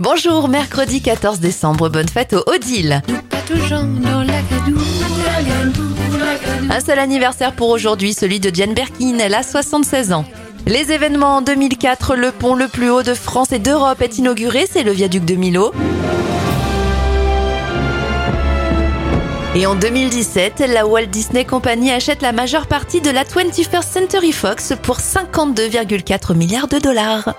Bonjour, mercredi 14 décembre, bonne fête au Odile. Un seul anniversaire pour aujourd'hui, celui de Diane Berkin, elle a 76 ans. Les événements en 2004, le pont le plus haut de France et d'Europe est inauguré, c'est le viaduc de Milo. Et en 2017, la Walt Disney Company achète la majeure partie de la 21st Century Fox pour 52,4 milliards de dollars.